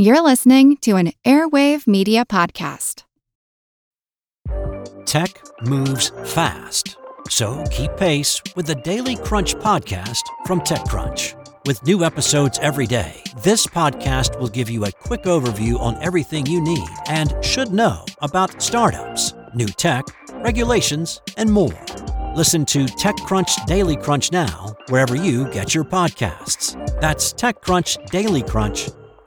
You're listening to an Airwave Media Podcast. Tech moves fast, so keep pace with the Daily Crunch podcast from TechCrunch. With new episodes every day, this podcast will give you a quick overview on everything you need and should know about startups, new tech, regulations, and more. Listen to TechCrunch Daily Crunch now, wherever you get your podcasts. That's TechCrunch Daily Crunch,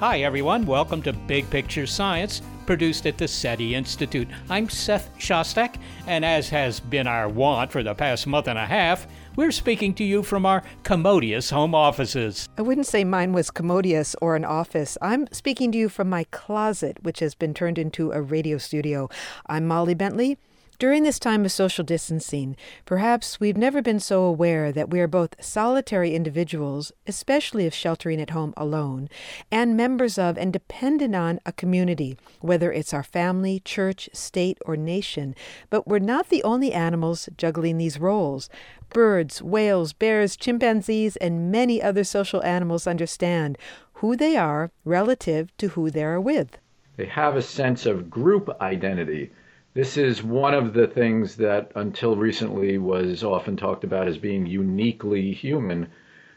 Hi, everyone. Welcome to Big Picture Science, produced at the SETI Institute. I'm Seth Shostak, and as has been our wont for the past month and a half, we're speaking to you from our commodious home offices. I wouldn't say mine was commodious or an office. I'm speaking to you from my closet, which has been turned into a radio studio. I'm Molly Bentley. During this time of social distancing, perhaps we've never been so aware that we are both solitary individuals, especially if sheltering at home alone, and members of and dependent on a community, whether it's our family, church, state, or nation. But we're not the only animals juggling these roles. Birds, whales, bears, chimpanzees, and many other social animals understand who they are relative to who they are with. They have a sense of group identity this is one of the things that until recently was often talked about as being uniquely human.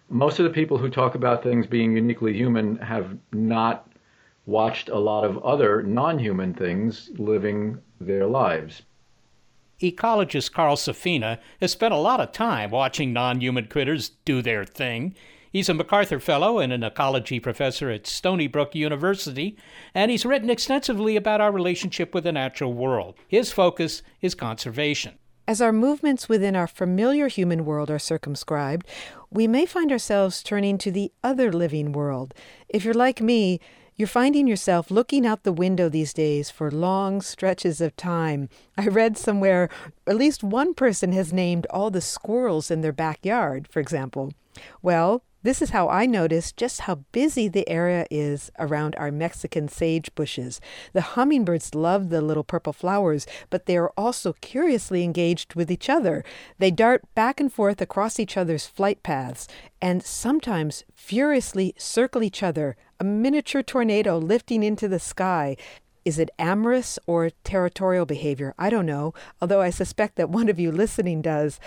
Most of the people who talk about things being uniquely human have not watched a lot of other non human things living their lives. Ecologist Carl Safina has spent a lot of time watching non human critters do their thing. He's a MacArthur Fellow and an ecology professor at Stony Brook University, and he's written extensively about our relationship with the natural world. His focus is conservation. As our movements within our familiar human world are circumscribed, we may find ourselves turning to the other living world. If you're like me, you're finding yourself looking out the window these days for long stretches of time. I read somewhere at least one person has named all the squirrels in their backyard, for example. Well, this is how I noticed just how busy the area is around our Mexican sage bushes. The hummingbirds love the little purple flowers, but they are also curiously engaged with each other. They dart back and forth across each other's flight paths and sometimes furiously circle each other, a miniature tornado lifting into the sky. Is it amorous or territorial behavior? I don't know, although I suspect that one of you listening does.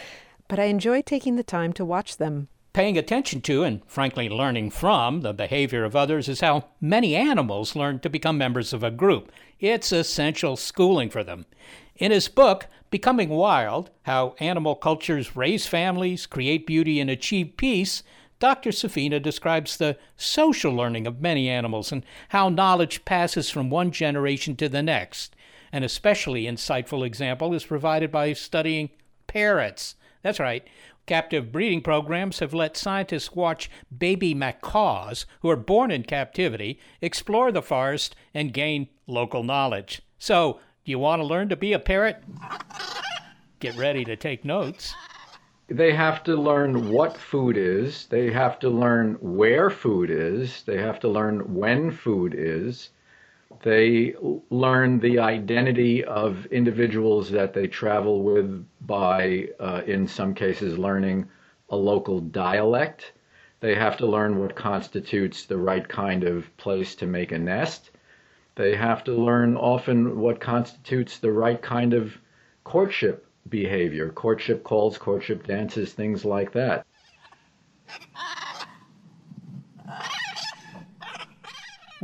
But I enjoy taking the time to watch them. Paying attention to and, frankly, learning from the behavior of others is how many animals learn to become members of a group. It's essential schooling for them. In his book, Becoming Wild How Animal Cultures Raise Families, Create Beauty, and Achieve Peace, Dr. Safina describes the social learning of many animals and how knowledge passes from one generation to the next. An especially insightful example is provided by studying parrots. That's right. Captive breeding programs have let scientists watch baby macaws who are born in captivity explore the forest and gain local knowledge. So, do you want to learn to be a parrot? Get ready to take notes. They have to learn what food is, they have to learn where food is, they have to learn when food is. They learn the identity of individuals that they travel with by, uh, in some cases, learning a local dialect. They have to learn what constitutes the right kind of place to make a nest. They have to learn often what constitutes the right kind of courtship behavior, courtship calls, courtship dances, things like that.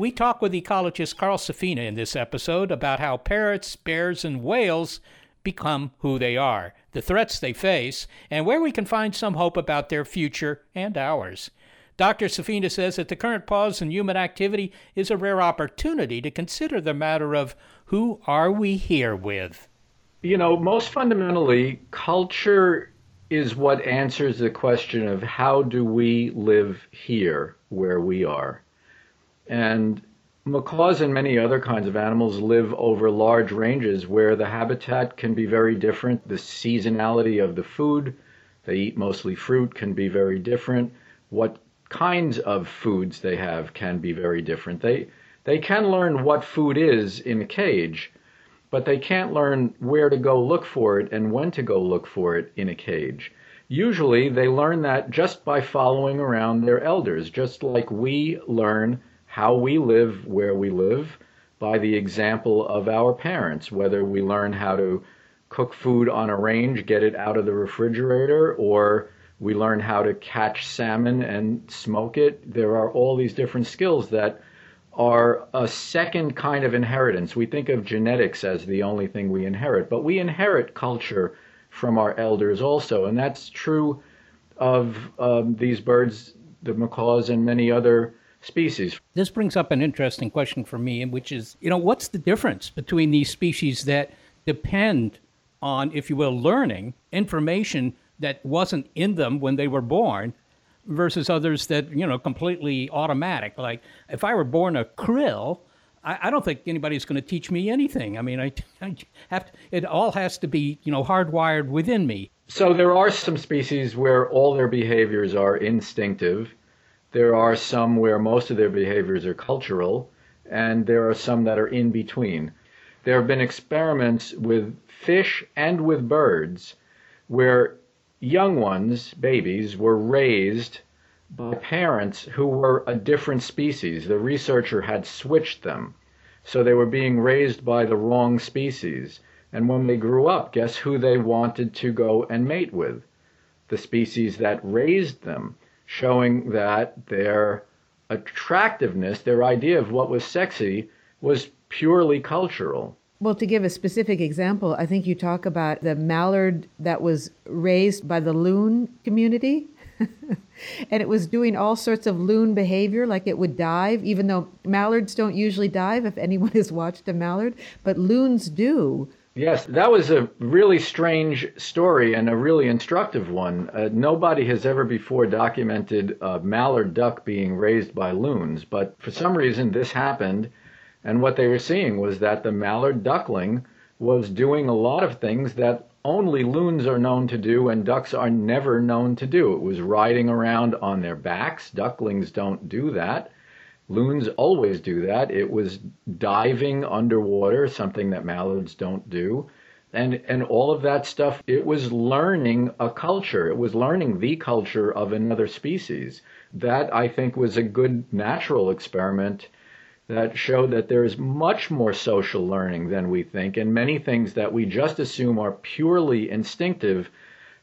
We talk with ecologist Carl Safina in this episode about how parrots, bears, and whales become who they are, the threats they face, and where we can find some hope about their future and ours. Dr. Safina says that the current pause in human activity is a rare opportunity to consider the matter of who are we here with? You know, most fundamentally, culture is what answers the question of how do we live here where we are. And macaws and many other kinds of animals live over large ranges where the habitat can be very different. The seasonality of the food, they eat mostly fruit, can be very different. What kinds of foods they have can be very different. They, they can learn what food is in a cage, but they can't learn where to go look for it and when to go look for it in a cage. Usually they learn that just by following around their elders, just like we learn how we live where we live by the example of our parents, whether we learn how to cook food on a range, get it out of the refrigerator, or we learn how to catch salmon and smoke it. There are all these different skills that are a second kind of inheritance. We think of genetics as the only thing we inherit, but we inherit culture from our elders also, and that's true of um, these birds, the macaws, and many other species. This brings up an interesting question for me, which is, you know, what's the difference between these species that depend on, if you will, learning information that wasn't in them when they were born versus others that you know completely automatic. Like if I were born a krill, I, I don't think anybody's going to teach me anything. I mean, I, I have to, it all has to be you know hardwired within me. So there are some species where all their behaviors are instinctive. There are some where most of their behaviors are cultural, and there are some that are in between. There have been experiments with fish and with birds where young ones, babies, were raised by parents who were a different species. The researcher had switched them. So they were being raised by the wrong species. And when they grew up, guess who they wanted to go and mate with? The species that raised them, showing that their attractiveness, their idea of what was sexy, was purely cultural. Well, to give a specific example, I think you talk about the mallard that was raised by the loon community. and it was doing all sorts of loon behavior, like it would dive, even though mallards don't usually dive, if anyone has watched a mallard, but loons do. Yes, that was a really strange story and a really instructive one. Uh, nobody has ever before documented a mallard duck being raised by loons, but for some reason this happened and what they were seeing was that the mallard duckling was doing a lot of things that only loons are known to do and ducks are never known to do. It was riding around on their backs. Ducklings don't do that. Loons always do that. It was diving underwater, something that mallards don't do. And, and all of that stuff, it was learning a culture. It was learning the culture of another species. That, I think, was a good natural experiment that showed that there is much more social learning than we think, and many things that we just assume are purely instinctive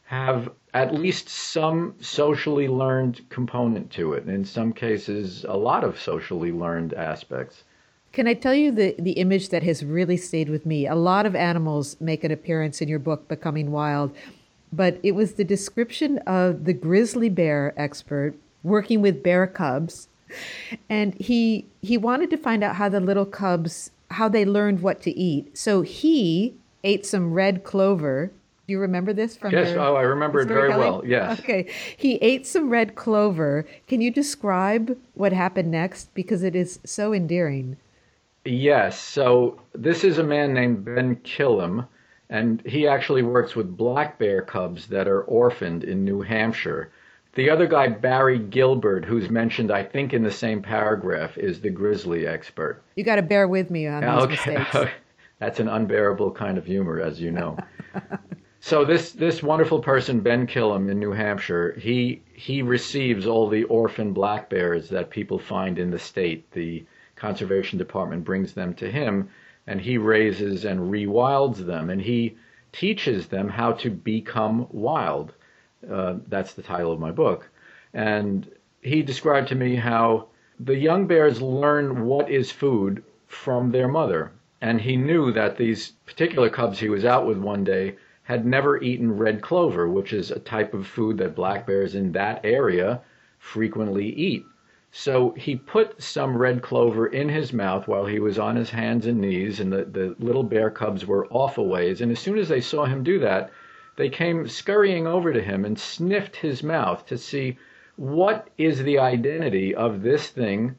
have at least some socially learned component to it. And in some cases, a lot of socially learned aspects. Can I tell you the, the image that has really stayed with me? A lot of animals make an appearance in your book, Becoming Wild, but it was the description of the grizzly bear expert working with bear cubs and he he wanted to find out how the little cubs how they learned what to eat. So he ate some red clover. Do you remember this from? Yes. Your, oh, I remember it very well. Yes. Okay. He ate some red clover. Can you describe what happened next because it is so endearing? Yes. So this is a man named Ben Kilham, and he actually works with black bear cubs that are orphaned in New Hampshire. The other guy, Barry Gilbert, who's mentioned, I think, in the same paragraph, is the grizzly expert. You got to bear with me on these okay. mistakes. That's an unbearable kind of humor, as you know. so this this wonderful person, Ben Kilham in New Hampshire, he he receives all the orphan black bears that people find in the state. The conservation department brings them to him, and he raises and rewilds them, and he teaches them how to become wild. Uh, that's the title of my book. And he described to me how the young bears learn what is food from their mother. And he knew that these particular cubs he was out with one day had never eaten red clover, which is a type of food that black bears in that area frequently eat. So he put some red clover in his mouth while he was on his hands and knees, and the, the little bear cubs were off a ways. And as soon as they saw him do that, they came scurrying over to him and sniffed his mouth to see what is the identity of this thing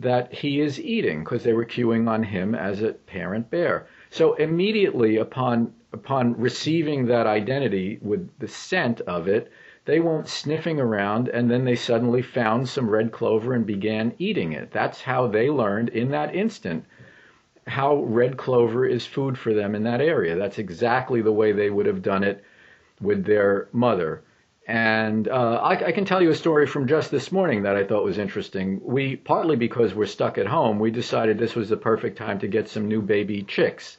that he is eating because they were cueing on him as a parent bear. So immediately upon upon receiving that identity with the scent of it, they went sniffing around and then they suddenly found some red clover and began eating it. That's how they learned in that instant how red clover is food for them in that area. That's exactly the way they would have done it with their mother. And uh, I, I, can tell you a story from just this morning that I thought was interesting. We, partly because we're stuck at home, we decided this was the perfect time to get some new baby chicks,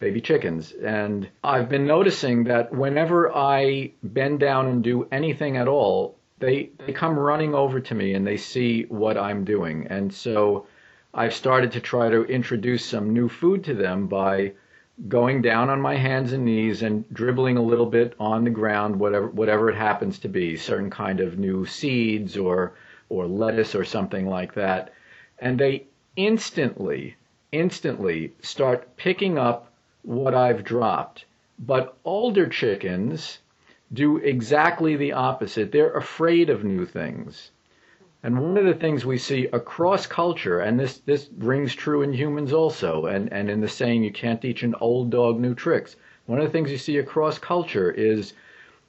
baby chickens. And I've been noticing that whenever I bend down and do anything at all, they, they come running over to me and they see what I'm doing. And so I've started to try to introduce some new food to them by going down on my hands and knees and dribbling a little bit on the ground, whatever whatever it happens to be, certain kind of new seeds or or lettuce or something like that, and they instantly instantly start picking up what I've dropped. But older chickens do exactly the opposite. They're afraid of new things. And one of the things we see across culture, and this, this rings true in humans also, and, and in the saying, you can't teach an old dog new tricks. One of the things you see across culture is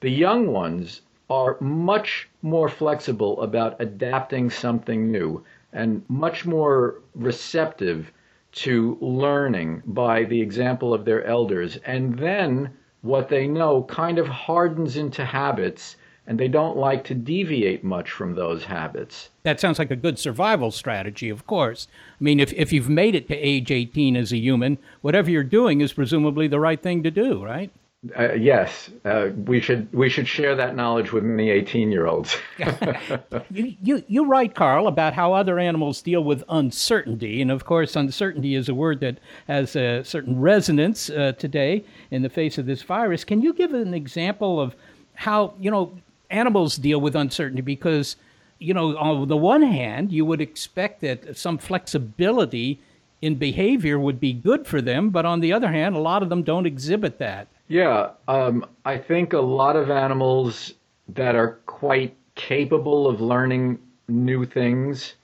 the young ones are much more flexible about adapting something new and much more receptive to learning by the example of their elders. And then what they know kind of hardens into habits and they don't like to deviate much from those habits. That sounds like a good survival strategy, of course. I mean, if, if you've made it to age 18 as a human, whatever you're doing is presumably the right thing to do, right? Uh, yes, uh, we should we should share that knowledge with many 18 year olds. you, you you write, Carl, about how other animals deal with uncertainty, and of course, uncertainty is a word that has a certain resonance uh, today in the face of this virus. Can you give an example of how you know animals deal with uncertainty because, you know, on the one hand, you would expect that some flexibility in behavior would be good for them, but on the other hand, a lot of them don't exhibit that. Yeah, um, I think a lot of animals that are quite capable of learning new things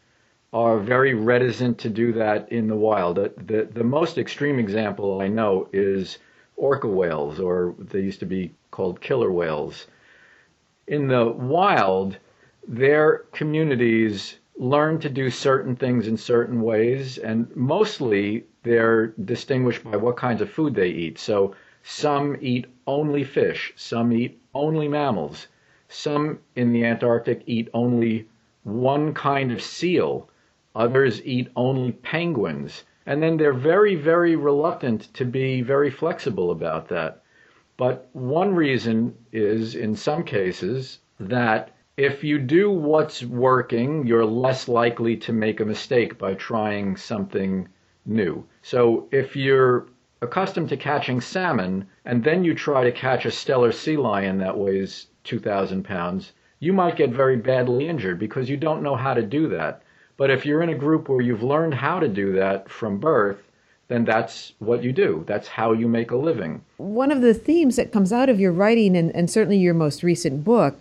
are very reticent to do that in the wild. The, the, the most extreme example I know is orca whales, or they used to be called killer whales in the wild, their communities learn to do certain things in certain ways, and mostly they're distinguished by what kinds of food they eat. So some eat only fish, some eat only mammals, some in the Antarctic eat only one kind of seal, others eat only penguins. And then they're very, very reluctant to be very flexible about that. But one reason is, in some cases, that if you do what's working, you're less likely to make a mistake by trying something new. So if you're accustomed to catching salmon and then you try to catch a Steller sea lion that weighs 2,000 pounds, you might get very badly injured because you don't know how to do that. But if you're in a group where you've learned how to do that from birth, then that's what you do. That's how you make a living. One of the themes that comes out of your writing, and, and certainly your most recent book,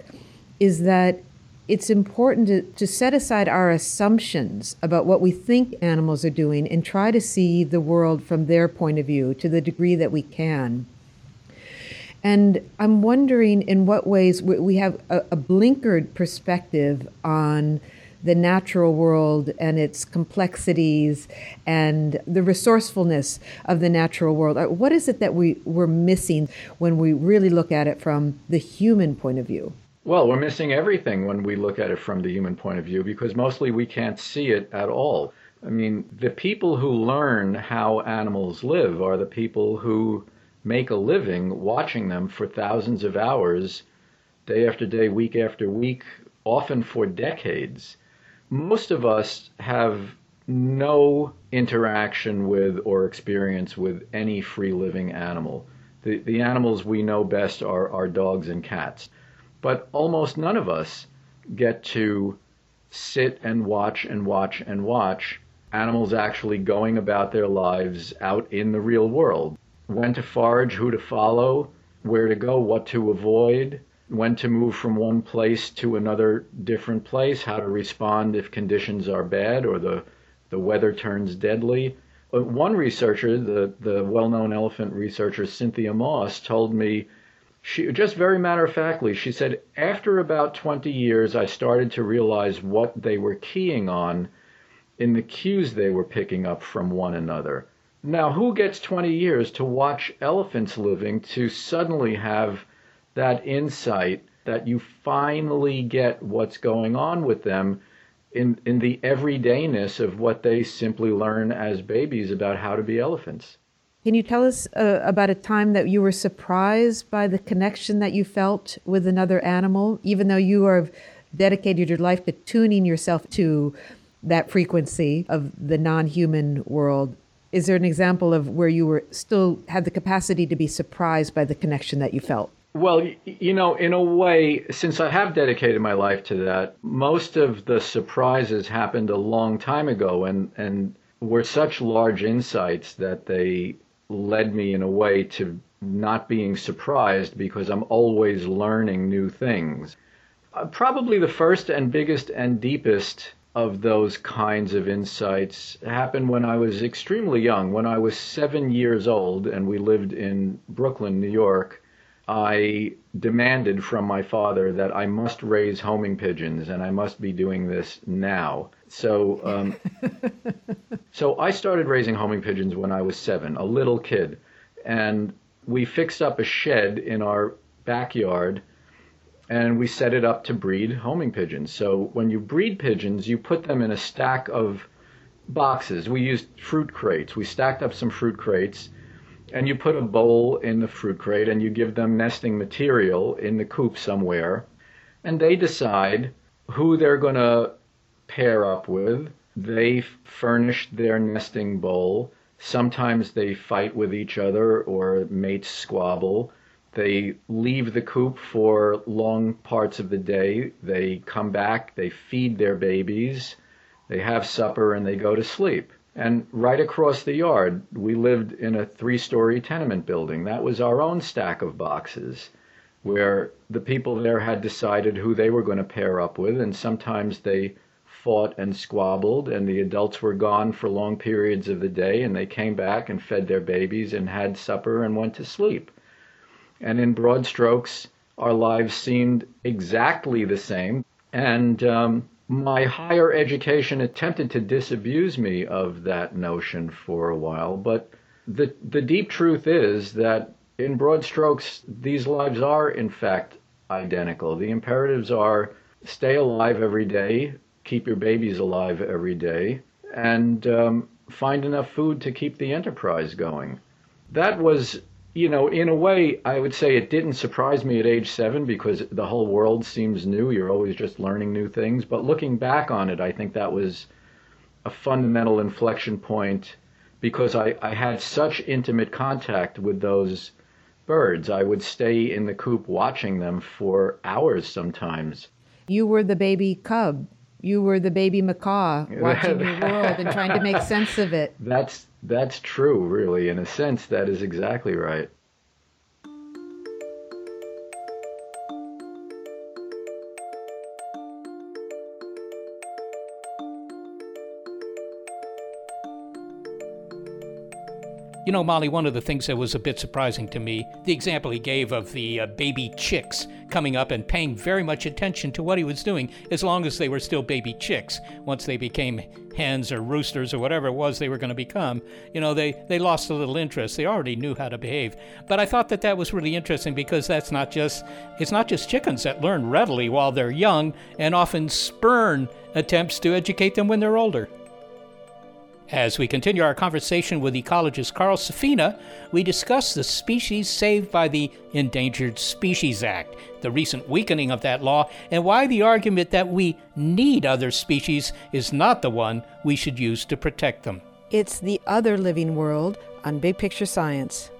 is that it's important to, to set aside our assumptions about what we think animals are doing and try to see the world from their point of view to the degree that we can. And I'm wondering in what ways we have a, a blinkered perspective on the natural world and its complexities and the resourcefulness of the natural world. Uh, what is it that we, we're missing when we really look at it from the human point of view? Well, we're missing everything when we look at it from the human point of view because mostly we can't see it at all. I mean, the people who learn how animals live are the people who make a living watching them for thousands of hours, day after day, week after week, often for decades most of us have no interaction with or experience with any free living animal. The, the animals we know best are, are dogs and cats. But almost none of us get to sit and watch and watch and watch animals actually going about their lives out in the real world. When to forage, who to follow, where to go, what to avoid, when to move from one place to another different place, how to respond if conditions are bad or the, the weather turns deadly. Uh, one researcher, the, the well known elephant researcher Cynthia Moss, told me, she just very matter of factly, she said, after about 20 years, I started to realize what they were keying on in the cues they were picking up from one another. Now, who gets 20 years to watch elephants living to suddenly have that insight that you finally get what's going on with them in, in the everydayness of what they simply learn as babies about how to be elephants? Can you tell us uh, about a time that you were surprised by the connection that you felt with another animal, even though you have dedicated your life to tuning yourself to that frequency of the non human world? Is there an example of where you were still had the capacity to be surprised by the connection that you felt? Well, you know, in a way, since I have dedicated my life to that, most of the surprises happened a long time ago and, and were such large insights that they led me in a way to not being surprised because I'm always learning new things. Uh, probably the first and biggest and deepest of those kinds of insights happened when I was extremely young. When I was seven years old and we lived in Brooklyn, New York, I demanded from my father that I must raise homing pigeons and I must be doing this now. So, um, so I started raising homing pigeons when I was seven, a little kid, and we fixed up a shed in our backyard and we set it up to breed homing pigeons. So when you breed pigeons, you put them in a stack of boxes. We used fruit crates. We stacked up some fruit crates, and you put a bowl in the fruit crate, and you give them nesting material in the coop somewhere, and they decide who they're going to pair up with. They furnish their nesting bowl. Sometimes they fight with each other or mates squabble. They leave the coop for long parts of the day. They come back, they feed their babies, they have supper, and they go to sleep. And right across the yard, we lived in a three story tenement building. That was our own stack of boxes where the people there had decided who they were going to pair up with, and sometimes they fought and squabbled, and the adults were gone for long periods of the day, and they came back and fed their babies and had supper and went to sleep and in broad strokes, our lives seemed exactly the same. And um, my higher education attempted to disabuse me of that notion for a while, but the the deep truth is that in broad strokes, these lives are in fact identical. The imperatives are stay alive every day, keep your babies alive every day, and um, find enough food to keep the enterprise going. That was you know, in a way, I would say it didn't surprise me at age seven because the whole world seems new. You're always just learning new things. But looking back on it, I think that was a fundamental inflection point because I, I had such intimate contact with those birds. I would stay in the coop watching them for hours sometimes. You were the baby cub. You were the baby macaw watching the world and trying to make sense of it. That's that's true, really. In a sense, that is exactly right. You know, Molly, one of the things that was a bit surprising to me, the example he gave of the uh, baby chicks coming up and paying very much attention to what he was doing as long as they were still baby chicks. Once they became hens or roosters or whatever it was they were going to become, you know, they, they lost a little interest. They already knew how to behave. But I thought that that was really interesting because that's not just, it's not just chickens that learn readily while they're young and often spurn attempts to educate them when they're older. As we continue our conversation with ecologist Carl Safina, we discuss the species saved by the Endangered Species Act, the recent weakening of that law, and why the argument that we need other species is not the one we should use to protect them. It's the other living world on Big Picture Science.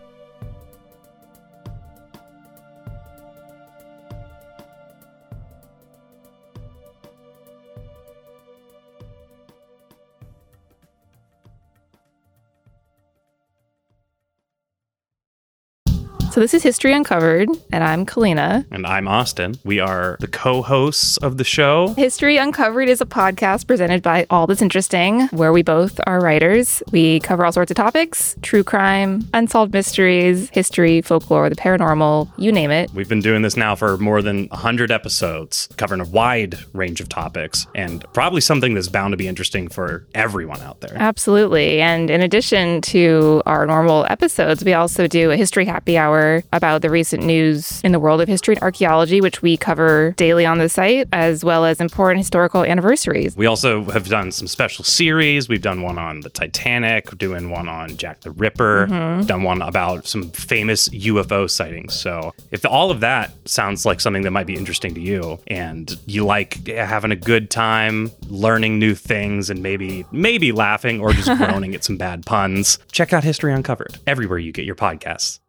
So this is History Uncovered, and I'm Kalina. And I'm Austin. We are the co hosts of the show. History Uncovered is a podcast presented by All That's Interesting, where we both are writers. We cover all sorts of topics true crime, unsolved mysteries, history, folklore, the paranormal, you name it. We've been doing this now for more than 100 episodes, covering a wide range of topics, and probably something that's bound to be interesting for everyone out there. Absolutely. And in addition to our normal episodes, we also do a history happy hour hour about the recent news in the world of history and archaeology, which we cover daily on the site, as well as important historical anniversaries. We also have done some special series. We've done one on the Titanic, doing one on Jack the Ripper, mm-hmm. done one about some famous UFO sightings. So if all of that sounds like something that might be interesting to you and you like having a good time learning new things and maybe maybe laughing or just groaning at some bad puns, check out History Uncovered everywhere you get your podcasts.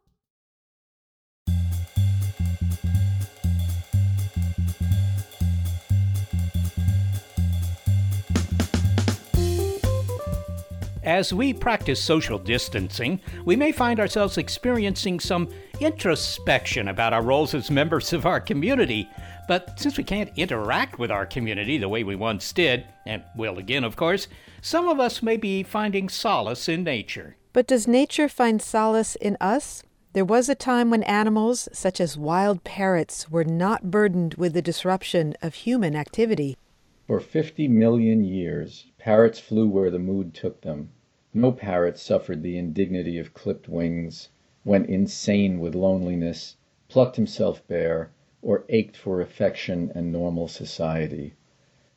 As we practice social distancing, we may find ourselves experiencing some introspection about our roles as members of our community. But since we can't interact with our community the way we once did, and will again, of course, some of us may be finding solace in nature. But does nature find solace in us? There was a time when animals, such as wild parrots, were not burdened with the disruption of human activity. For 50 million years, parrots flew where the mood took them. No parrot suffered the indignity of clipped wings, went insane with loneliness, plucked himself bare, or ached for affection and normal society.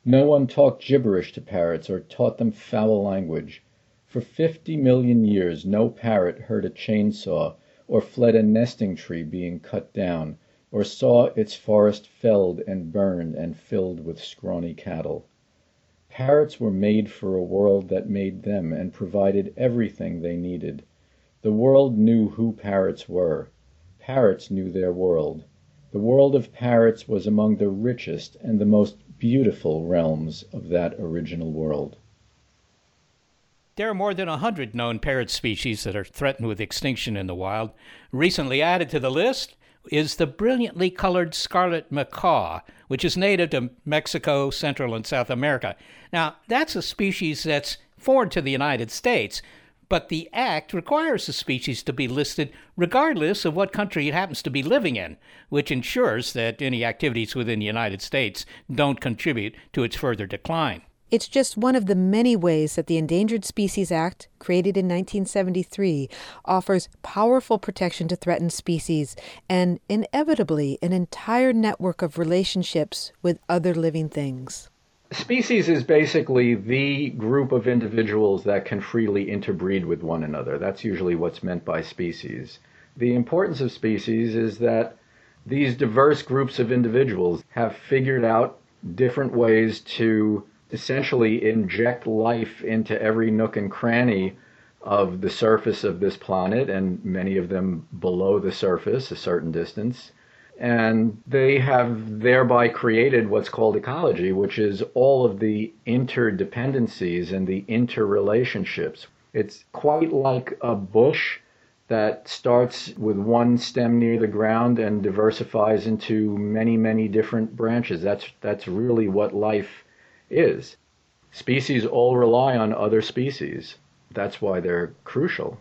No one talked gibberish to parrots or taught them foul language. For fifty million years no parrot heard a chain saw, or fled a nesting tree being cut down, or saw its forest felled and burned and filled with scrawny cattle. Parrots were made for a world that made them and provided everything they needed. The world knew who parrots were. Parrots knew their world. The world of parrots was among the richest and the most beautiful realms of that original world. There are more than a hundred known parrot species that are threatened with extinction in the wild. Recently added to the list is the brilliantly colored scarlet macaw, which is native to Mexico, Central, and South America. Now, that's a species that's foreign to the United States, but the Act requires the species to be listed regardless of what country it happens to be living in, which ensures that any activities within the United States don't contribute to its further decline. It's just one of the many ways that the Endangered Species Act, created in 1973, offers powerful protection to threatened species and, inevitably, an entire network of relationships with other living things. Species is basically the group of individuals that can freely interbreed with one another. That's usually what's meant by species. The importance of species is that these diverse groups of individuals have figured out different ways to essentially inject life into every nook and cranny of the surface of this planet, and many of them below the surface a certain distance. And they have thereby created what's called ecology, which is all of the interdependencies and the interrelationships. It's quite like a bush that starts with one stem near the ground and diversifies into many, many different branches. That's, that's really what life is. Species all rely on other species. That's why they're crucial.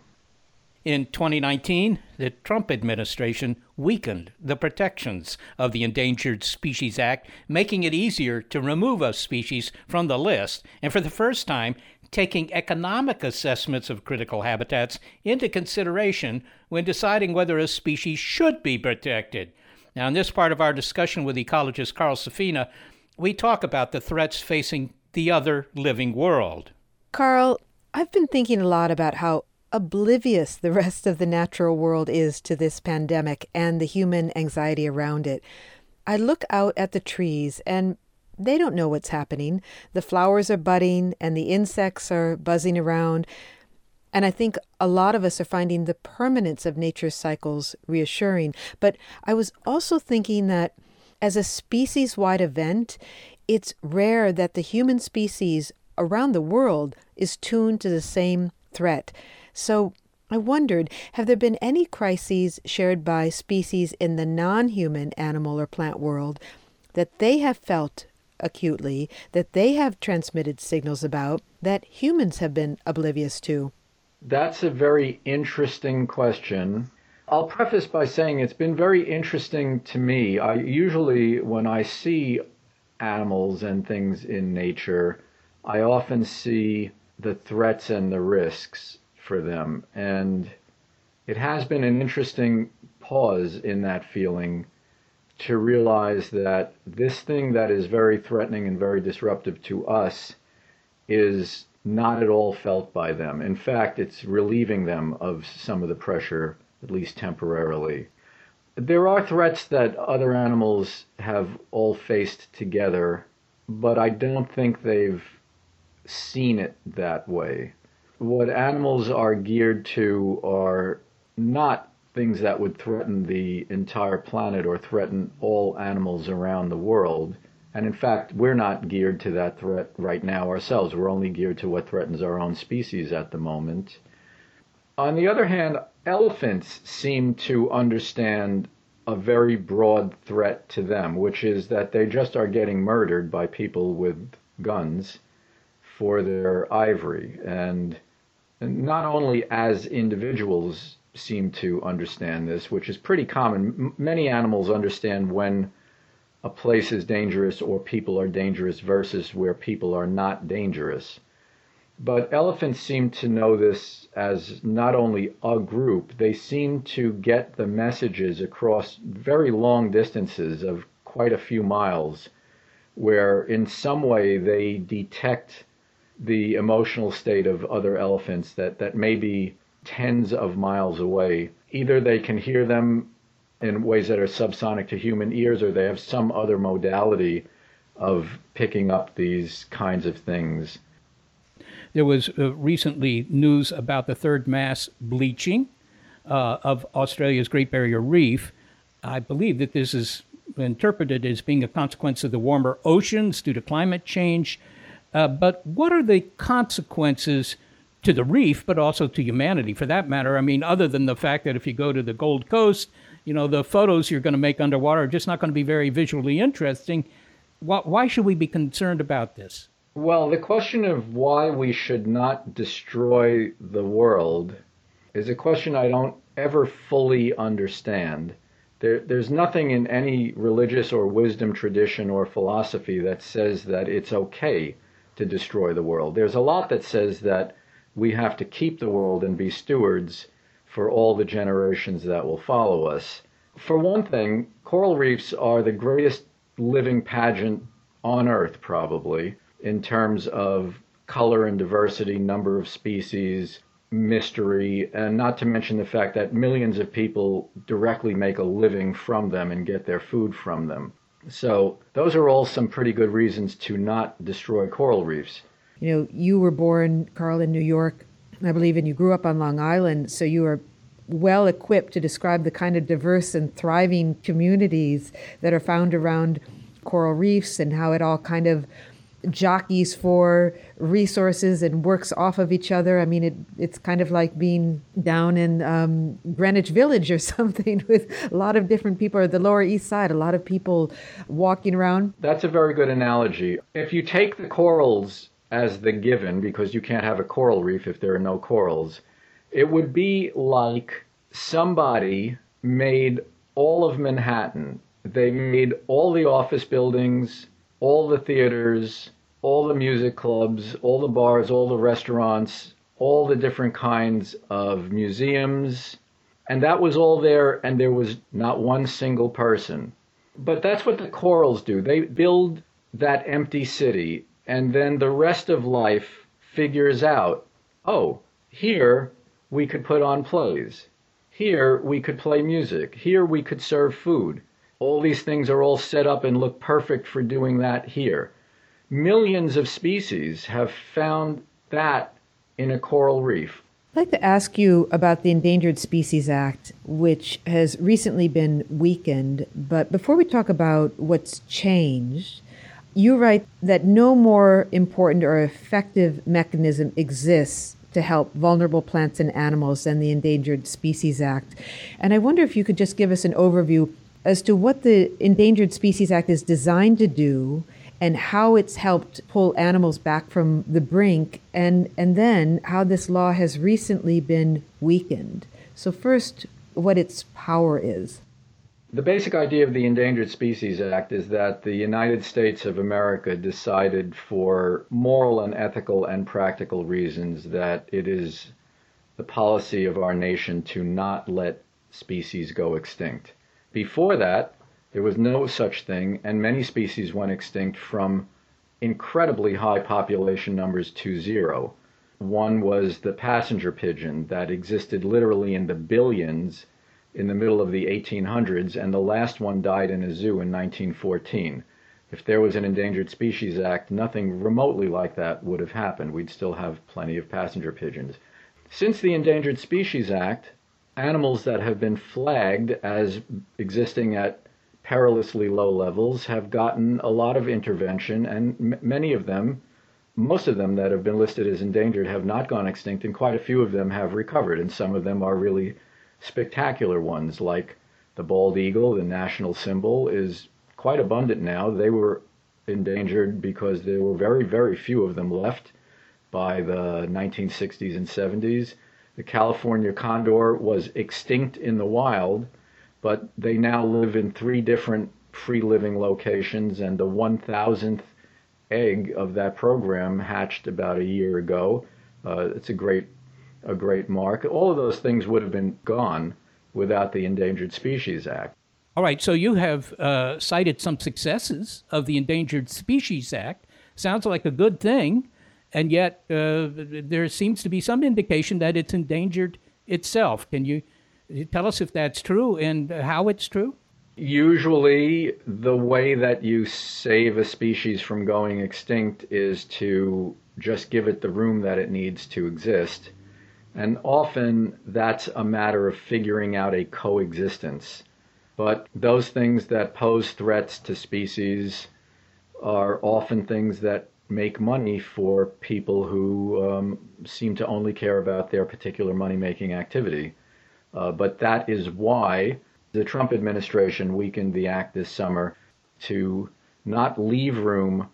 In 2019, the Trump administration weakened the protections of the Endangered Species Act, making it easier to remove a species from the list, and for the first time, taking economic assessments of critical habitats into consideration when deciding whether a species should be protected. Now, in this part of our discussion with ecologist Carl Safina, we talk about the threats facing the other living world. Carl, I've been thinking a lot about how oblivious the rest of the natural world is to this pandemic and the human anxiety around it. I look out at the trees and they don't know what's happening. The flowers are budding and the insects are buzzing around. And I think a lot of us are finding the permanence of nature's cycles reassuring. But I was also thinking that as a species wide event, it's rare that the human species around the world is tuned to the same threat. So I wondered have there been any crises shared by species in the non human animal or plant world that they have felt acutely, that they have transmitted signals about, that humans have been oblivious to? That's a very interesting question. I'll preface by saying it's been very interesting to me. I usually, when I see animals and things in nature, I often see the threats and the risks for them. And it has been an interesting pause in that feeling to realize that this thing that is very threatening and very disruptive to us is not at all felt by them. In fact, it's relieving them of some of the pressure, at least temporarily. There are threats that other animals have all faced together, but I don't think they've seen it that way. What animals are geared to are not things that would threaten the entire planet or threaten all animals around the world. And in fact, we're not geared to that threat right now ourselves. We're only geared to what threatens our own species at the moment. On the other hand, elephants seem to understand a very broad threat to them, which is that they just are getting murdered by people with guns for their ivory. And not only as individuals seem to understand this, which is pretty common. M- many animals understand when a place is dangerous or people are dangerous versus where people are not dangerous. But elephants seem to know this as not only a group, they seem to get the messages across very long distances of quite a few miles, where in some way they detect the emotional state of other elephants that, that may be tens of miles away. Either they can hear them in ways that are subsonic to human ears, or they have some other modality of picking up these kinds of things. There was uh, recently news about the third mass bleaching uh, of Australia's Great Barrier Reef. I believe that this is interpreted as being a consequence of the warmer oceans due to climate change. Uh, but what are the consequences to the reef, but also to humanity for that matter? I mean, other than the fact that if you go to the Gold Coast you know, the photos you're going to make underwater are just not going to be very visually interesting. Why, why should we be concerned about this? Well, the question of why we should not destroy the world is a question I don't ever fully understand. There, there's nothing in any religious or wisdom tradition or philosophy that says that it's okay to destroy the world. There's a lot that says that we have to keep the world and be stewards for all the generations that will follow us. For one thing, coral reefs are the greatest living pageant on Earth, probably, in terms of color and diversity, number of species, mystery, and not to mention the fact that millions of people directly make a living from them and get their food from them. So, those are all some pretty good reasons to not destroy coral reefs. You know, you were born, Carl, in New York I believe, and you grew up on Long Island, so you are well equipped to describe the kind of diverse and thriving communities that are found around coral reefs and how it all kind of jockeys for resources and works off of each other. I mean, it, it's kind of like being down in um, Greenwich Village or something with a lot of different people, or the Lower East Side, a lot of people walking around. That's a very good analogy. If you take the corals as the given because you can't have a coral reef if there are no corals. It would be like somebody made all of Manhattan. They made all the office buildings, all the theaters, all the music clubs, all the bars, all the restaurants, all the different kinds of museums. And that was all there, and there was not one single person. But that's what the corals do. They build that empty city and then the rest of life figures out oh, here we could put on plays. Here we could play music. Here we could serve food. All these things are all set up and look perfect for doing that here. Millions of species have found that in a coral reef. I'd like to ask you about the Endangered Species Act, which has recently been weakened. But before we talk about what's changed, you write that no more important or effective mechanism exists to help vulnerable plants and animals than the Endangered Species Act. And I wonder if you could just give us an overview as to what the Endangered Species Act is designed to do and how it's helped pull animals back from the brink and and then how this law has recently been weakened. So first what its power is. The basic idea of the Endangered Species Act is that the United States of America decided for moral and ethical and practical reasons that it is the policy of our nation to not let species go extinct. Before that, there was no such thing, and many species went extinct from incredibly high population numbers to zero. One was the passenger pigeon that existed literally in the billions in the middle of the 1800s, and the last one died in a zoo in 1914. If there was an Endangered Species Act, nothing remotely like that would have happened. We'd still have plenty of passenger pigeons. Since the Endangered Species Act, animals that have been flagged as existing at perilously low levels have gotten a lot of intervention, and m- many of them, most of them that have been listed as endangered, have not gone extinct, and quite a few of them have recovered, and some of them are really spectacular ones like the bald eagle, the national symbol, is quite abundant now. They were endangered because there were very, very few of them left by the 1960s and 70s. The California condor was extinct in the wild, but they now live in three different free living locations, and the 1000th egg of that program hatched about a year ago. Uh, it's a great a great mark. All of those things would have been gone without the Endangered Species Act. All right, so you have uh, cited some successes of the Endangered Species Act. Sounds like a good thing, and yet uh, there seems to be some indication that it's endangered itself. Can you tell us if that's true and how it's true? Usually, the way that you save a species from going extinct is to just give it the room that it needs to exist and often that's a matter of figuring out a coexistence. But those things that pose threats to species are often things that make money for people who um, seem to only care about their particular money making activity. Uh, but that is why the Trump administration weakened the act this summer to not leave room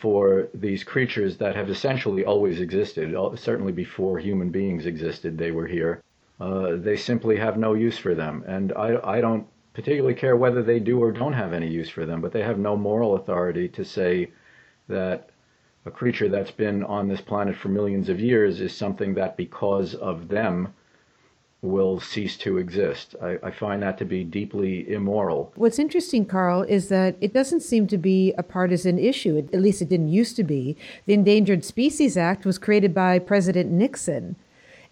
for these creatures that have essentially always existed, certainly before human beings existed, they were here. Uh, they simply have no use for them. And I, I don't particularly care whether they do or don't have any use for them, but they have no moral authority to say that a creature that's been on this planet for millions of years is something that because of them will cease to exist. I, I, find that to be deeply immoral. What's interesting, Carl, is that it doesn't seem to be a partisan issue. At least it didn't used to be. The Endangered Species Act was created by President Nixon.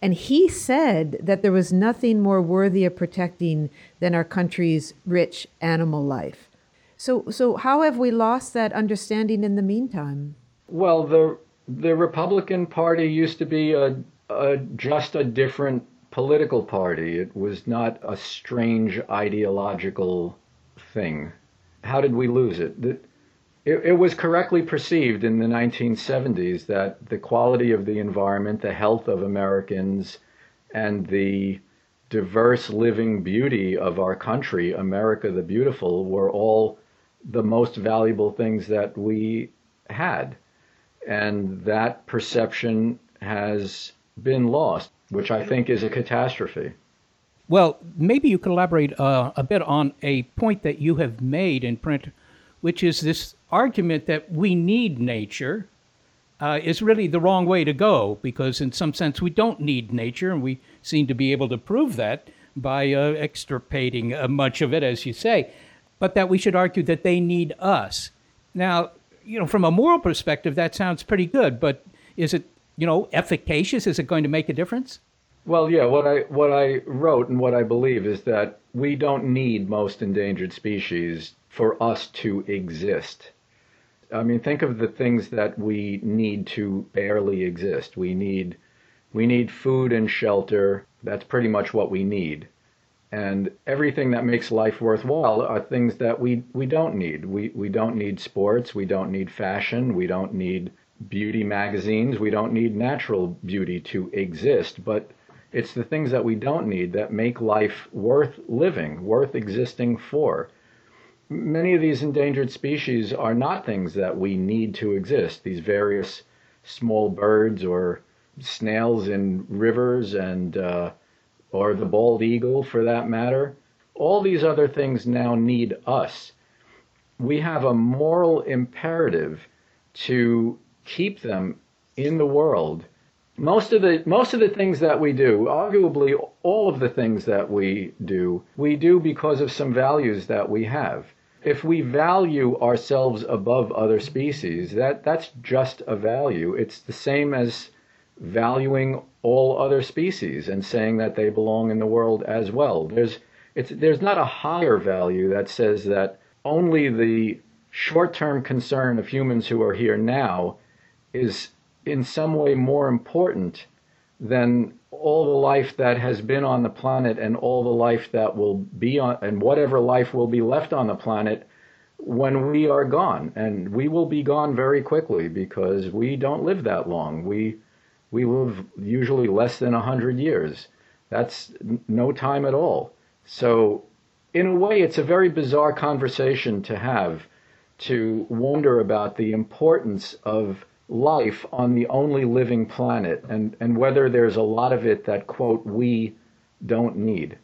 And he said that there was nothing more worthy of protecting than our country's rich animal life. So, so how have we lost that understanding in the meantime? Well, the the Republican Party used to be a, a just a different political party. It was not a strange ideological thing. How did we lose it? It, it was correctly perceived in the 1970s that the quality of the environment, the health of Americans, and the diverse living beauty of our country, America the Beautiful, were all the most valuable things that we had. And that perception has been lost which I think is a catastrophe. Well, maybe you could elaborate uh, a bit on a point that you have made in print, which is this argument that we need nature uh, is really the wrong way to go because, in some sense, we don't need nature, and we seem to be able to prove that by uh, extirpating uh, much of it, as you say, but that we should argue that they need us. Now, you know, from a moral perspective, that sounds pretty good, but is it you know, efficacious? Is it going to make a difference? Well, yeah. What I what I wrote and what I believe is that we don't need most endangered species for us to exist. I mean, think of the things that we need to barely exist. We need we need food and shelter. That's pretty much what we need. And everything that makes life worthwhile are things that we, we don't need. We, we don't need sports. We don't need fashion. We don't need beauty magazines. We don't need natural beauty to exist, but it's the things that we don't need that make life worth living, worth existing for. Many of these endangered species are not things that we need to exist. These various small birds or snails in rivers and uh, or the bald eagle for that matter. All these other things now need us. We have a moral imperative to keep them in the world. Most of the most of the things that we do, arguably all of the things that we do, we do because of some values that we have. If we value ourselves above other species, that that's just a value. It's the same as valuing all other species and saying that they belong in the world as well. There's it's there's not a higher value that says that only the short-term concern of humans who are here now is in some way more important than all the life that has been on the planet and all the life that will be on and whatever life will be left on the planet when we are gone and we will be gone very quickly because we don't live that long we we live usually less than 100 years that's no time at all so in a way it's a very bizarre conversation to have to wonder about the importance of life on the only living planet and, and whether there's a lot of it that, quote, we don't need.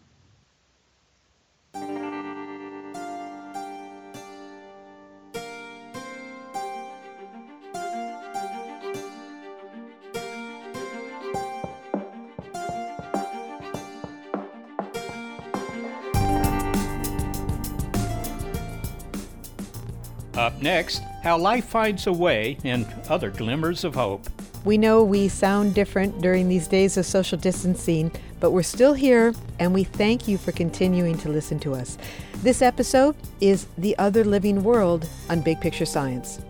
Up next, how life finds a way and other glimmers of hope. We know we sound different during these days of social distancing, but we're still here and we thank you for continuing to listen to us. This episode is The Other Living World on Big Picture Science.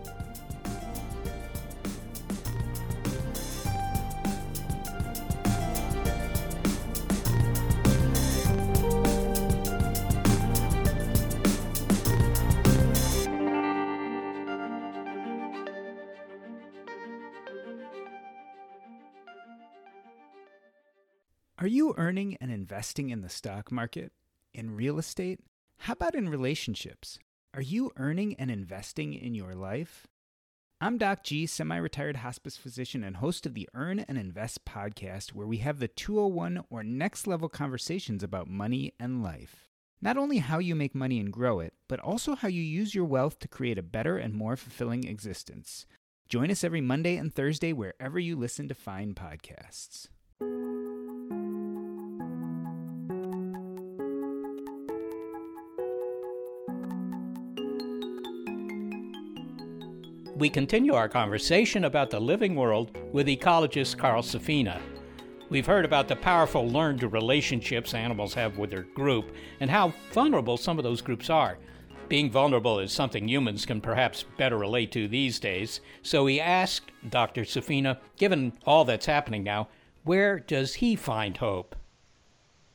Earning and investing in the stock market? In real estate? How about in relationships? Are you earning and investing in your life? I'm Doc G, semi retired hospice physician and host of the Earn and Invest podcast, where we have the 201 or next level conversations about money and life. Not only how you make money and grow it, but also how you use your wealth to create a better and more fulfilling existence. Join us every Monday and Thursday wherever you listen to fine podcasts. We continue our conversation about the living world with ecologist Carl Safina. We've heard about the powerful learned relationships animals have with their group and how vulnerable some of those groups are. Being vulnerable is something humans can perhaps better relate to these days, so we asked Dr. Safina, given all that's happening now, where does he find hope?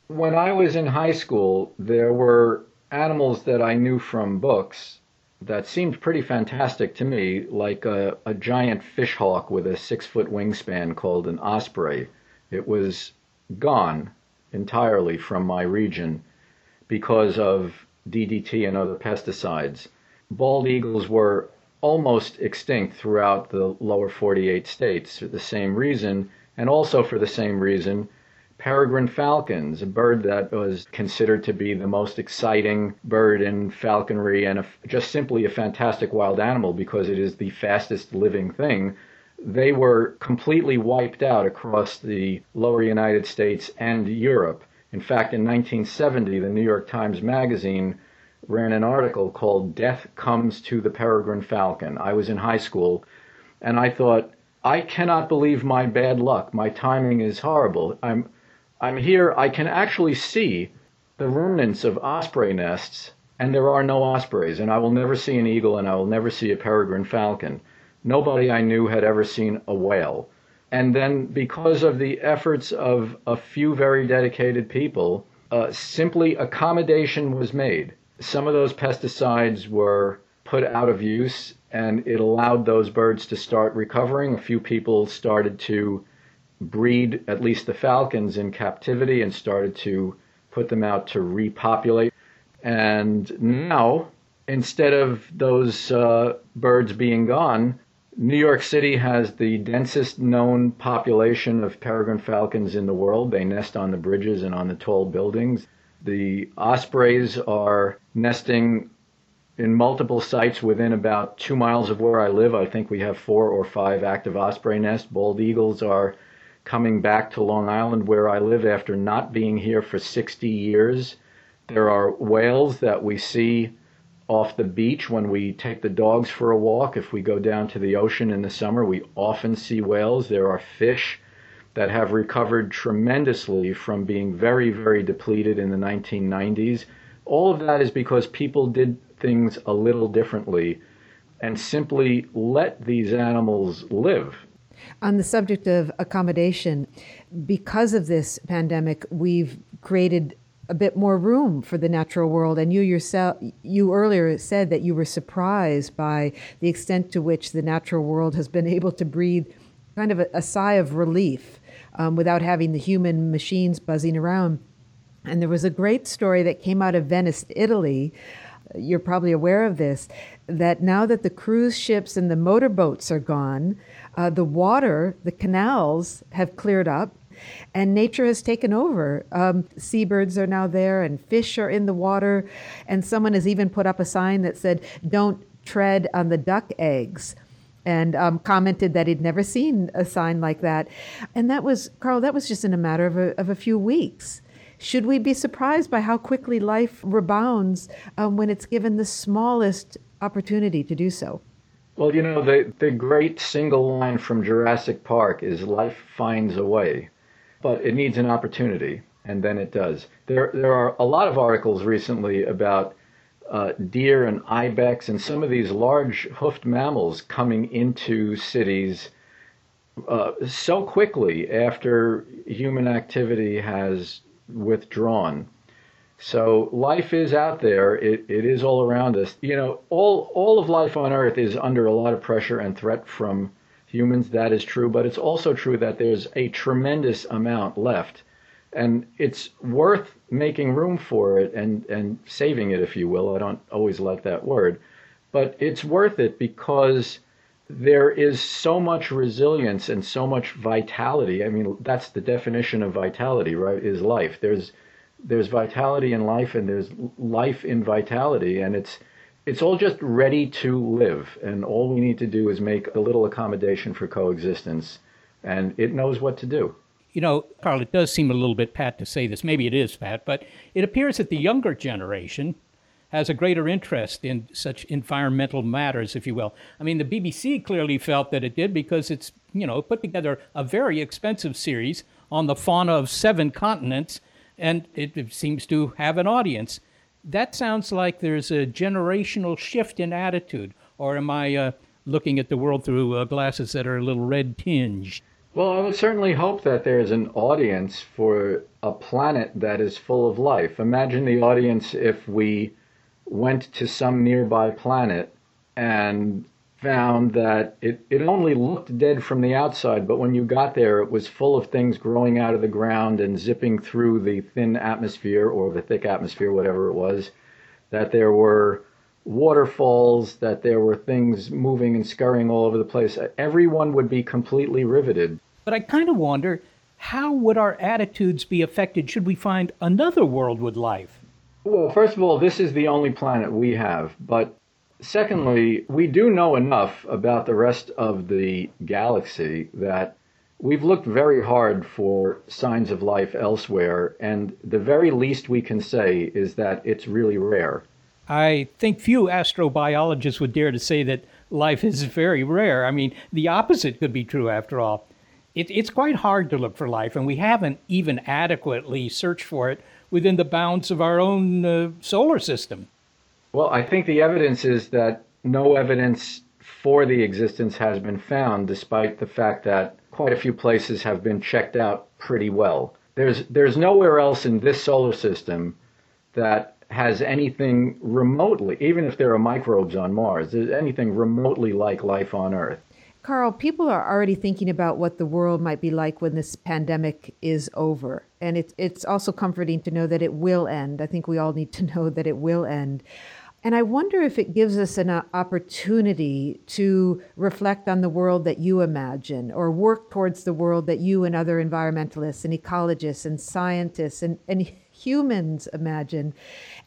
When I was in high school, there were animals that I knew from books that seemed pretty fantastic to me, like a, a giant fish hawk with a six foot wingspan called an osprey. It was gone entirely from my region because of DDT and other pesticides. Bald eagles were almost extinct throughout the lower 48 states for the same reason, and also for the same reason peregrine falcons, a bird that was considered to be the most exciting bird in falconry and a, just simply a fantastic wild animal because it is the fastest living thing. They were completely wiped out across the lower United States and Europe. In fact, in 1970, the New York Times Magazine ran an article called Death Comes to the Peregrine Falcon. I was in high school and I thought, I cannot believe my bad luck. My timing is horrible. I'm I'm here, I can actually see the remnants of osprey nests, and there are no ospreys, and I will never see an eagle, and I will never see a peregrine falcon. Nobody I knew had ever seen a whale. And then, because of the efforts of a few very dedicated people, uh, simply accommodation was made. Some of those pesticides were put out of use and it allowed those birds to start recovering. A few people started to breed at least the falcons in captivity and started to put them out to repopulate. And now, instead of those uh, birds being gone, New York City has the densest known population of peregrine falcons in the world. They nest on the bridges and on the tall buildings. The ospreys are nesting in multiple sites within about two miles of where I live. I think we have four or five active osprey nests. Bald eagles are coming back to Long Island where I live after not being here for 60 years. There are whales that we see off the beach when we take the dogs for a walk. If we go down to the ocean in the summer, we often see whales. There are fish that have recovered tremendously from being very, very depleted in the 1990s. All of that is because people did things a little differently and simply let these animals live. On the subject of accommodation, because of this pandemic, we've created a bit more room for the natural world. And you yourself, you earlier said that you were surprised by the extent to which the natural world has been able to breathe kind of a, a sigh of relief um, without having the human machines buzzing around. And there was a great story that came out of Venice, Italy. You're probably aware of this that now that the cruise ships and the motorboats are gone, uh, the water, the canals have cleared up, and nature has taken over. Um, seabirds are now there, and fish are in the water, and someone has even put up a sign that said, "Don't tread on the duck eggs." And um, commented that he'd never seen a sign like that. And that was, Carl, that was just in a matter of a, of a few weeks. Should we be surprised by how quickly life rebounds um, when it's given the smallest opportunity to do so? Well, you know, the, the great single line from Jurassic Park is life finds a way but it needs an opportunity, and then it does. There, there are a lot of articles recently about uh, deer and ibex and some of these large hoofed mammals coming into cities uh, so quickly after human activity has withdrawn. So life is out there. It, it is all around us. You know, all all of life on Earth is under a lot of pressure and threat from humans, that is true, but it's also true that there's a tremendous amount left. And it's worth making room for it and, and saving it, if you will. I don't always like that word, but it's worth it because there is so much resilience and so much vitality. I mean, that's the definition of vitality, right? Is life. There's there's vitality in life and there's life in vitality and it's it's all just ready to live, and all we need to do is make a little accommodation for coexistence, and it knows what to do. You know, Carl, it does seem a little bit pat to say this. Maybe it is pat, but it appears that the younger generation has a greater interest in such environmental matters, if you will. I mean, the BBC clearly felt that it did because it's, you know, put together a very expensive series on the fauna of seven continents, and it, it seems to have an audience that sounds like there's a generational shift in attitude. Or am I uh, looking at the world through uh, glasses that are a little red tinged? Well, I would certainly hope that there's an audience for a planet that is full of life. Imagine the audience if we went to some nearby planet and found that it, it only looked dead from the outside, but when you got there, it was full of things growing out of the ground and zipping through the thin atmosphere or the thick atmosphere, whatever it was. That there were waterfalls, that there were things moving and scurrying all over the place. Everyone would be completely riveted. But I kind of wonder how would our attitudes be affected should we find another world with life? Well, first of all, this is the only planet we have, but Secondly, we do know enough about the rest of the galaxy that we've looked very hard for signs of life elsewhere, and the very least we can say is that it's really rare. I think few astrobiologists would dare to say that life is very rare. I mean, the opposite could be true after all. It, it's quite hard to look for life, and we haven't even adequately searched for it within the bounds of our own uh, solar system. Well, I think the evidence is that no evidence for the existence has been found, despite the fact that quite a few places have been checked out pretty well. There's, there's nowhere else in this solar system that has anything remotely, even if there are microbes on Mars, there's anything remotely like life on Earth. Carl, people are already thinking about what the world might be like when this pandemic is over. And it's it's also comforting to know that it will end. I think we all need to know that it will end. And I wonder if it gives us an uh, opportunity to reflect on the world that you imagine or work towards the world that you and other environmentalists and ecologists and scientists and, and humans imagine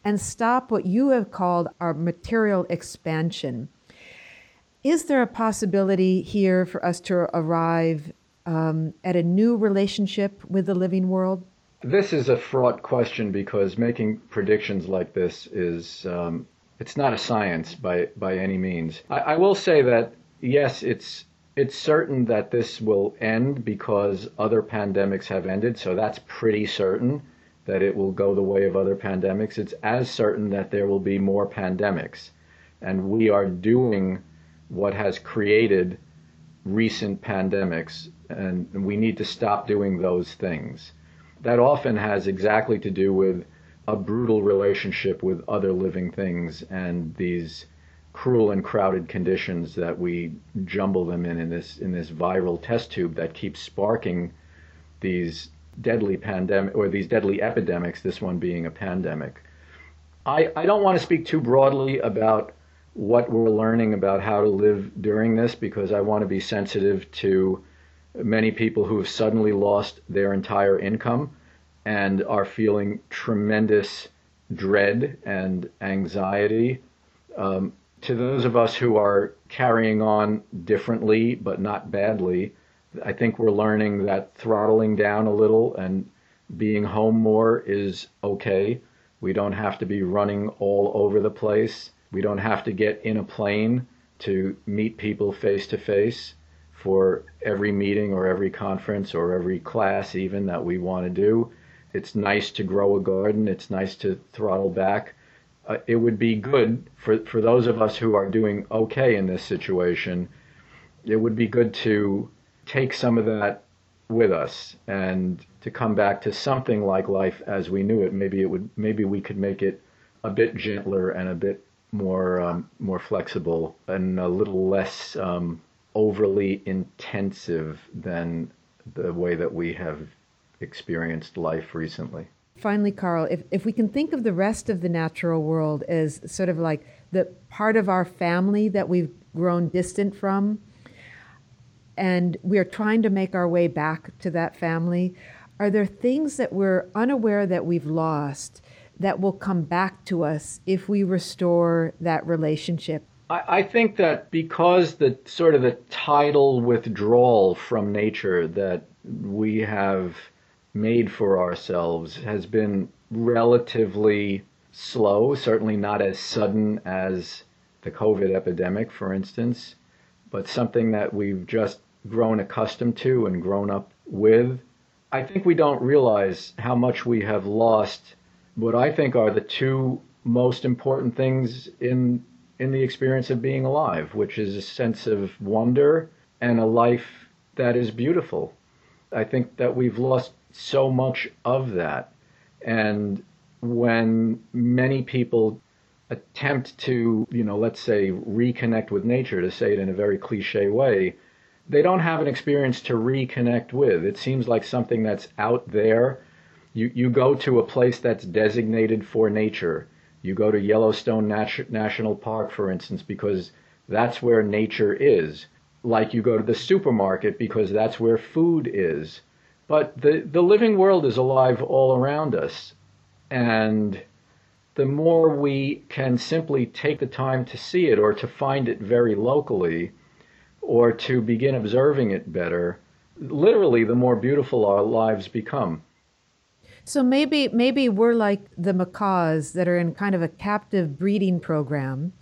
and stop what you have called our material expansion. Is there a possibility here for us to arrive um, at a new relationship with the living world? This is a fraught question because making predictions like this is um, it's not a science by by any means. I, I will say that yes, it's it's certain that this will end because other pandemics have ended, so that's pretty certain that it will go the way of other pandemics. It's as certain that there will be more pandemics, and we are doing what has created recent pandemics, and we need to stop doing those things. That often has exactly to do with a brutal relationship with other living things and these cruel and crowded conditions that we jumble them in in this in this viral test tube that keeps sparking these deadly pandemic or these deadly epidemics this one being a pandemic I, I don't want to speak too broadly about what we're learning about how to live during this because I want to be sensitive to many people who have suddenly lost their entire income and are feeling tremendous dread and anxiety. Um, to those of us who are carrying on differently but not badly, I think we're learning that throttling down a little and being home more is okay. We don't have to be running all over the place. We don't have to get in a plane to meet people face to face for every meeting or every conference or every class, even that we want to do. It's nice to grow a garden. It's nice to throttle back. Uh, it would be good for, for those of us who are doing okay in this situation. It would be good to take some of that with us and to come back to something like life as we knew it. Maybe it would. Maybe we could make it a bit gentler and a bit more um, more flexible and a little less um, overly intensive than the way that we have experienced life recently. Finally, Carl, if, if we can think of the rest of the natural world as sort of like the part of our family that we've grown distant from, and we are trying to make our way back to that family, are there things that we're unaware that we've lost that will come back to us if we restore that relationship? I, think that because the sort of the tidal withdrawal from nature that we have made for ourselves has been relatively slow, certainly not as sudden as the COVID epidemic, for instance, but something that we've just grown accustomed to and grown up with. I think we don't realize how much we have lost what I think are the two most important things in in the experience of being alive, which is a sense of wonder and a life that is beautiful. I think that we've lost so much of that. And when many people attempt to, you know, let's say reconnect with nature, to say it in a very cliche way, they don't have an experience to reconnect with. It seems like something that's out there you, you go to a place that's designated for nature. You go to Yellowstone Nat- National Park, for instance, because that's where nature is. Like you go to the supermarket because that's where food is. But the, the living world is alive all around us. And the more we can simply take the time to see it or to find it very locally or to begin observing it better, literally, the more beautiful our lives become. So maybe maybe we're like the macaws that are in kind of a captive breeding program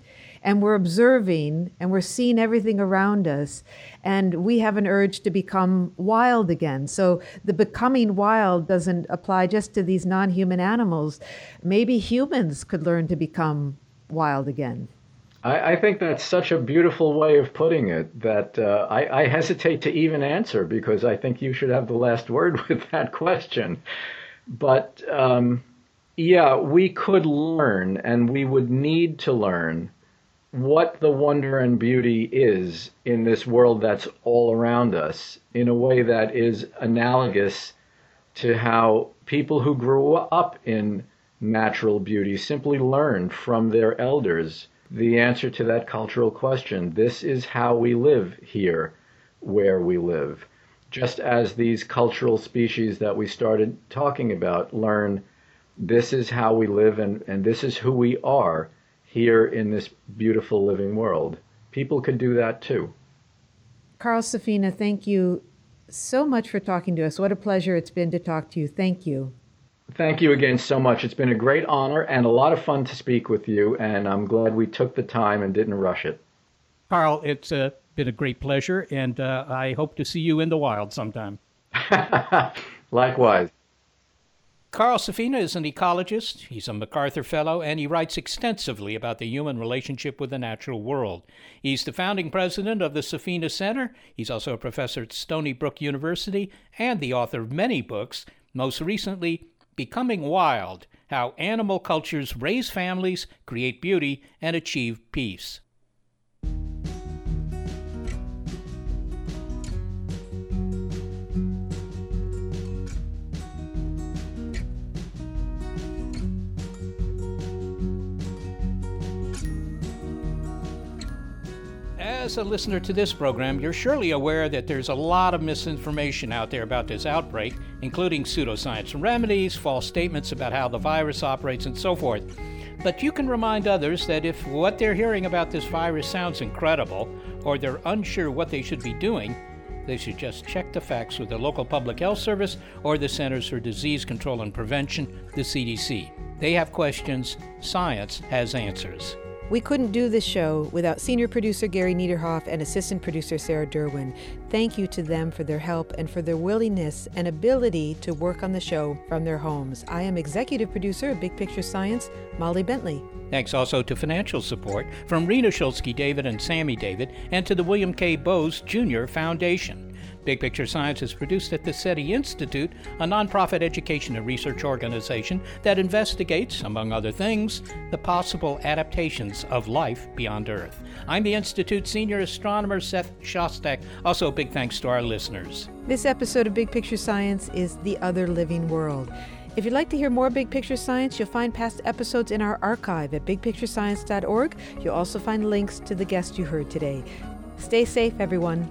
and we're observing and we're seeing everything around us and we have an urge to become wild again. So the becoming wild doesn't apply just to these non-human animals. Maybe humans could learn to become wild again. I, I think that's such a beautiful way of putting it that uh, I, I hesitate to even answer because I think you should have the last word with that question. But um, Yeah, we could learn, and we would need to learn what the wonder and beauty is in this world that's all around us in a way that is analogous to how people who grew up in natural beauty simply learned from their elders the answer to that cultural question. This is how we live here where we live. Just as these cultural species that we started talking about learn this is how we live and, and this is who we are here in this beautiful living world. People could do that too. Carl Safina, thank you so much for talking to us. What a pleasure it's been to talk to you. Thank you. Thank you again so much. It's been a great honor and a lot of fun to speak with you, and I'm glad we took the time and didn't rush it. Carl, it's uh, been a great pleasure, and uh, I hope to see you in the wild sometime. Likewise. Carl Safina is an ecologist, he's a MacArthur Fellow, and he writes extensively about the human relationship with the natural world. He's the founding president of the Safina Center. He's also a professor at Stony Brook University and the author of many books, most recently, Becoming Wild How Animal Cultures Raise Families, Create Beauty, and Achieve Peace. As a listener to this program, you're surely aware that there's a lot of misinformation out there about this outbreak, including pseudoscience remedies, false statements about how the virus operates, and so forth. But you can remind others that if what they're hearing about this virus sounds incredible, or they're unsure what they should be doing, they should just check the facts with the local public health service or the Centers for Disease Control and Prevention, the CDC. They have questions, science has answers. We couldn't do this show without senior producer Gary Niederhoff and assistant producer Sarah Derwin. Thank you to them for their help and for their willingness and ability to work on the show from their homes. I am executive producer of Big Picture Science, Molly Bentley. Thanks also to financial support from Rena Shulsky David and Sammy David, and to the William K. Bowes Jr. Foundation. Big Picture Science is produced at the SETI Institute, a nonprofit education and research organization that investigates, among other things, the possible adaptations of life beyond Earth. I'm the Institute's senior astronomer, Seth Shostak. Also, big thanks to our listeners. This episode of Big Picture Science is The Other Living World. If you'd like to hear more Big Picture Science, you'll find past episodes in our archive at bigpicturescience.org. You'll also find links to the guest you heard today. Stay safe, everyone.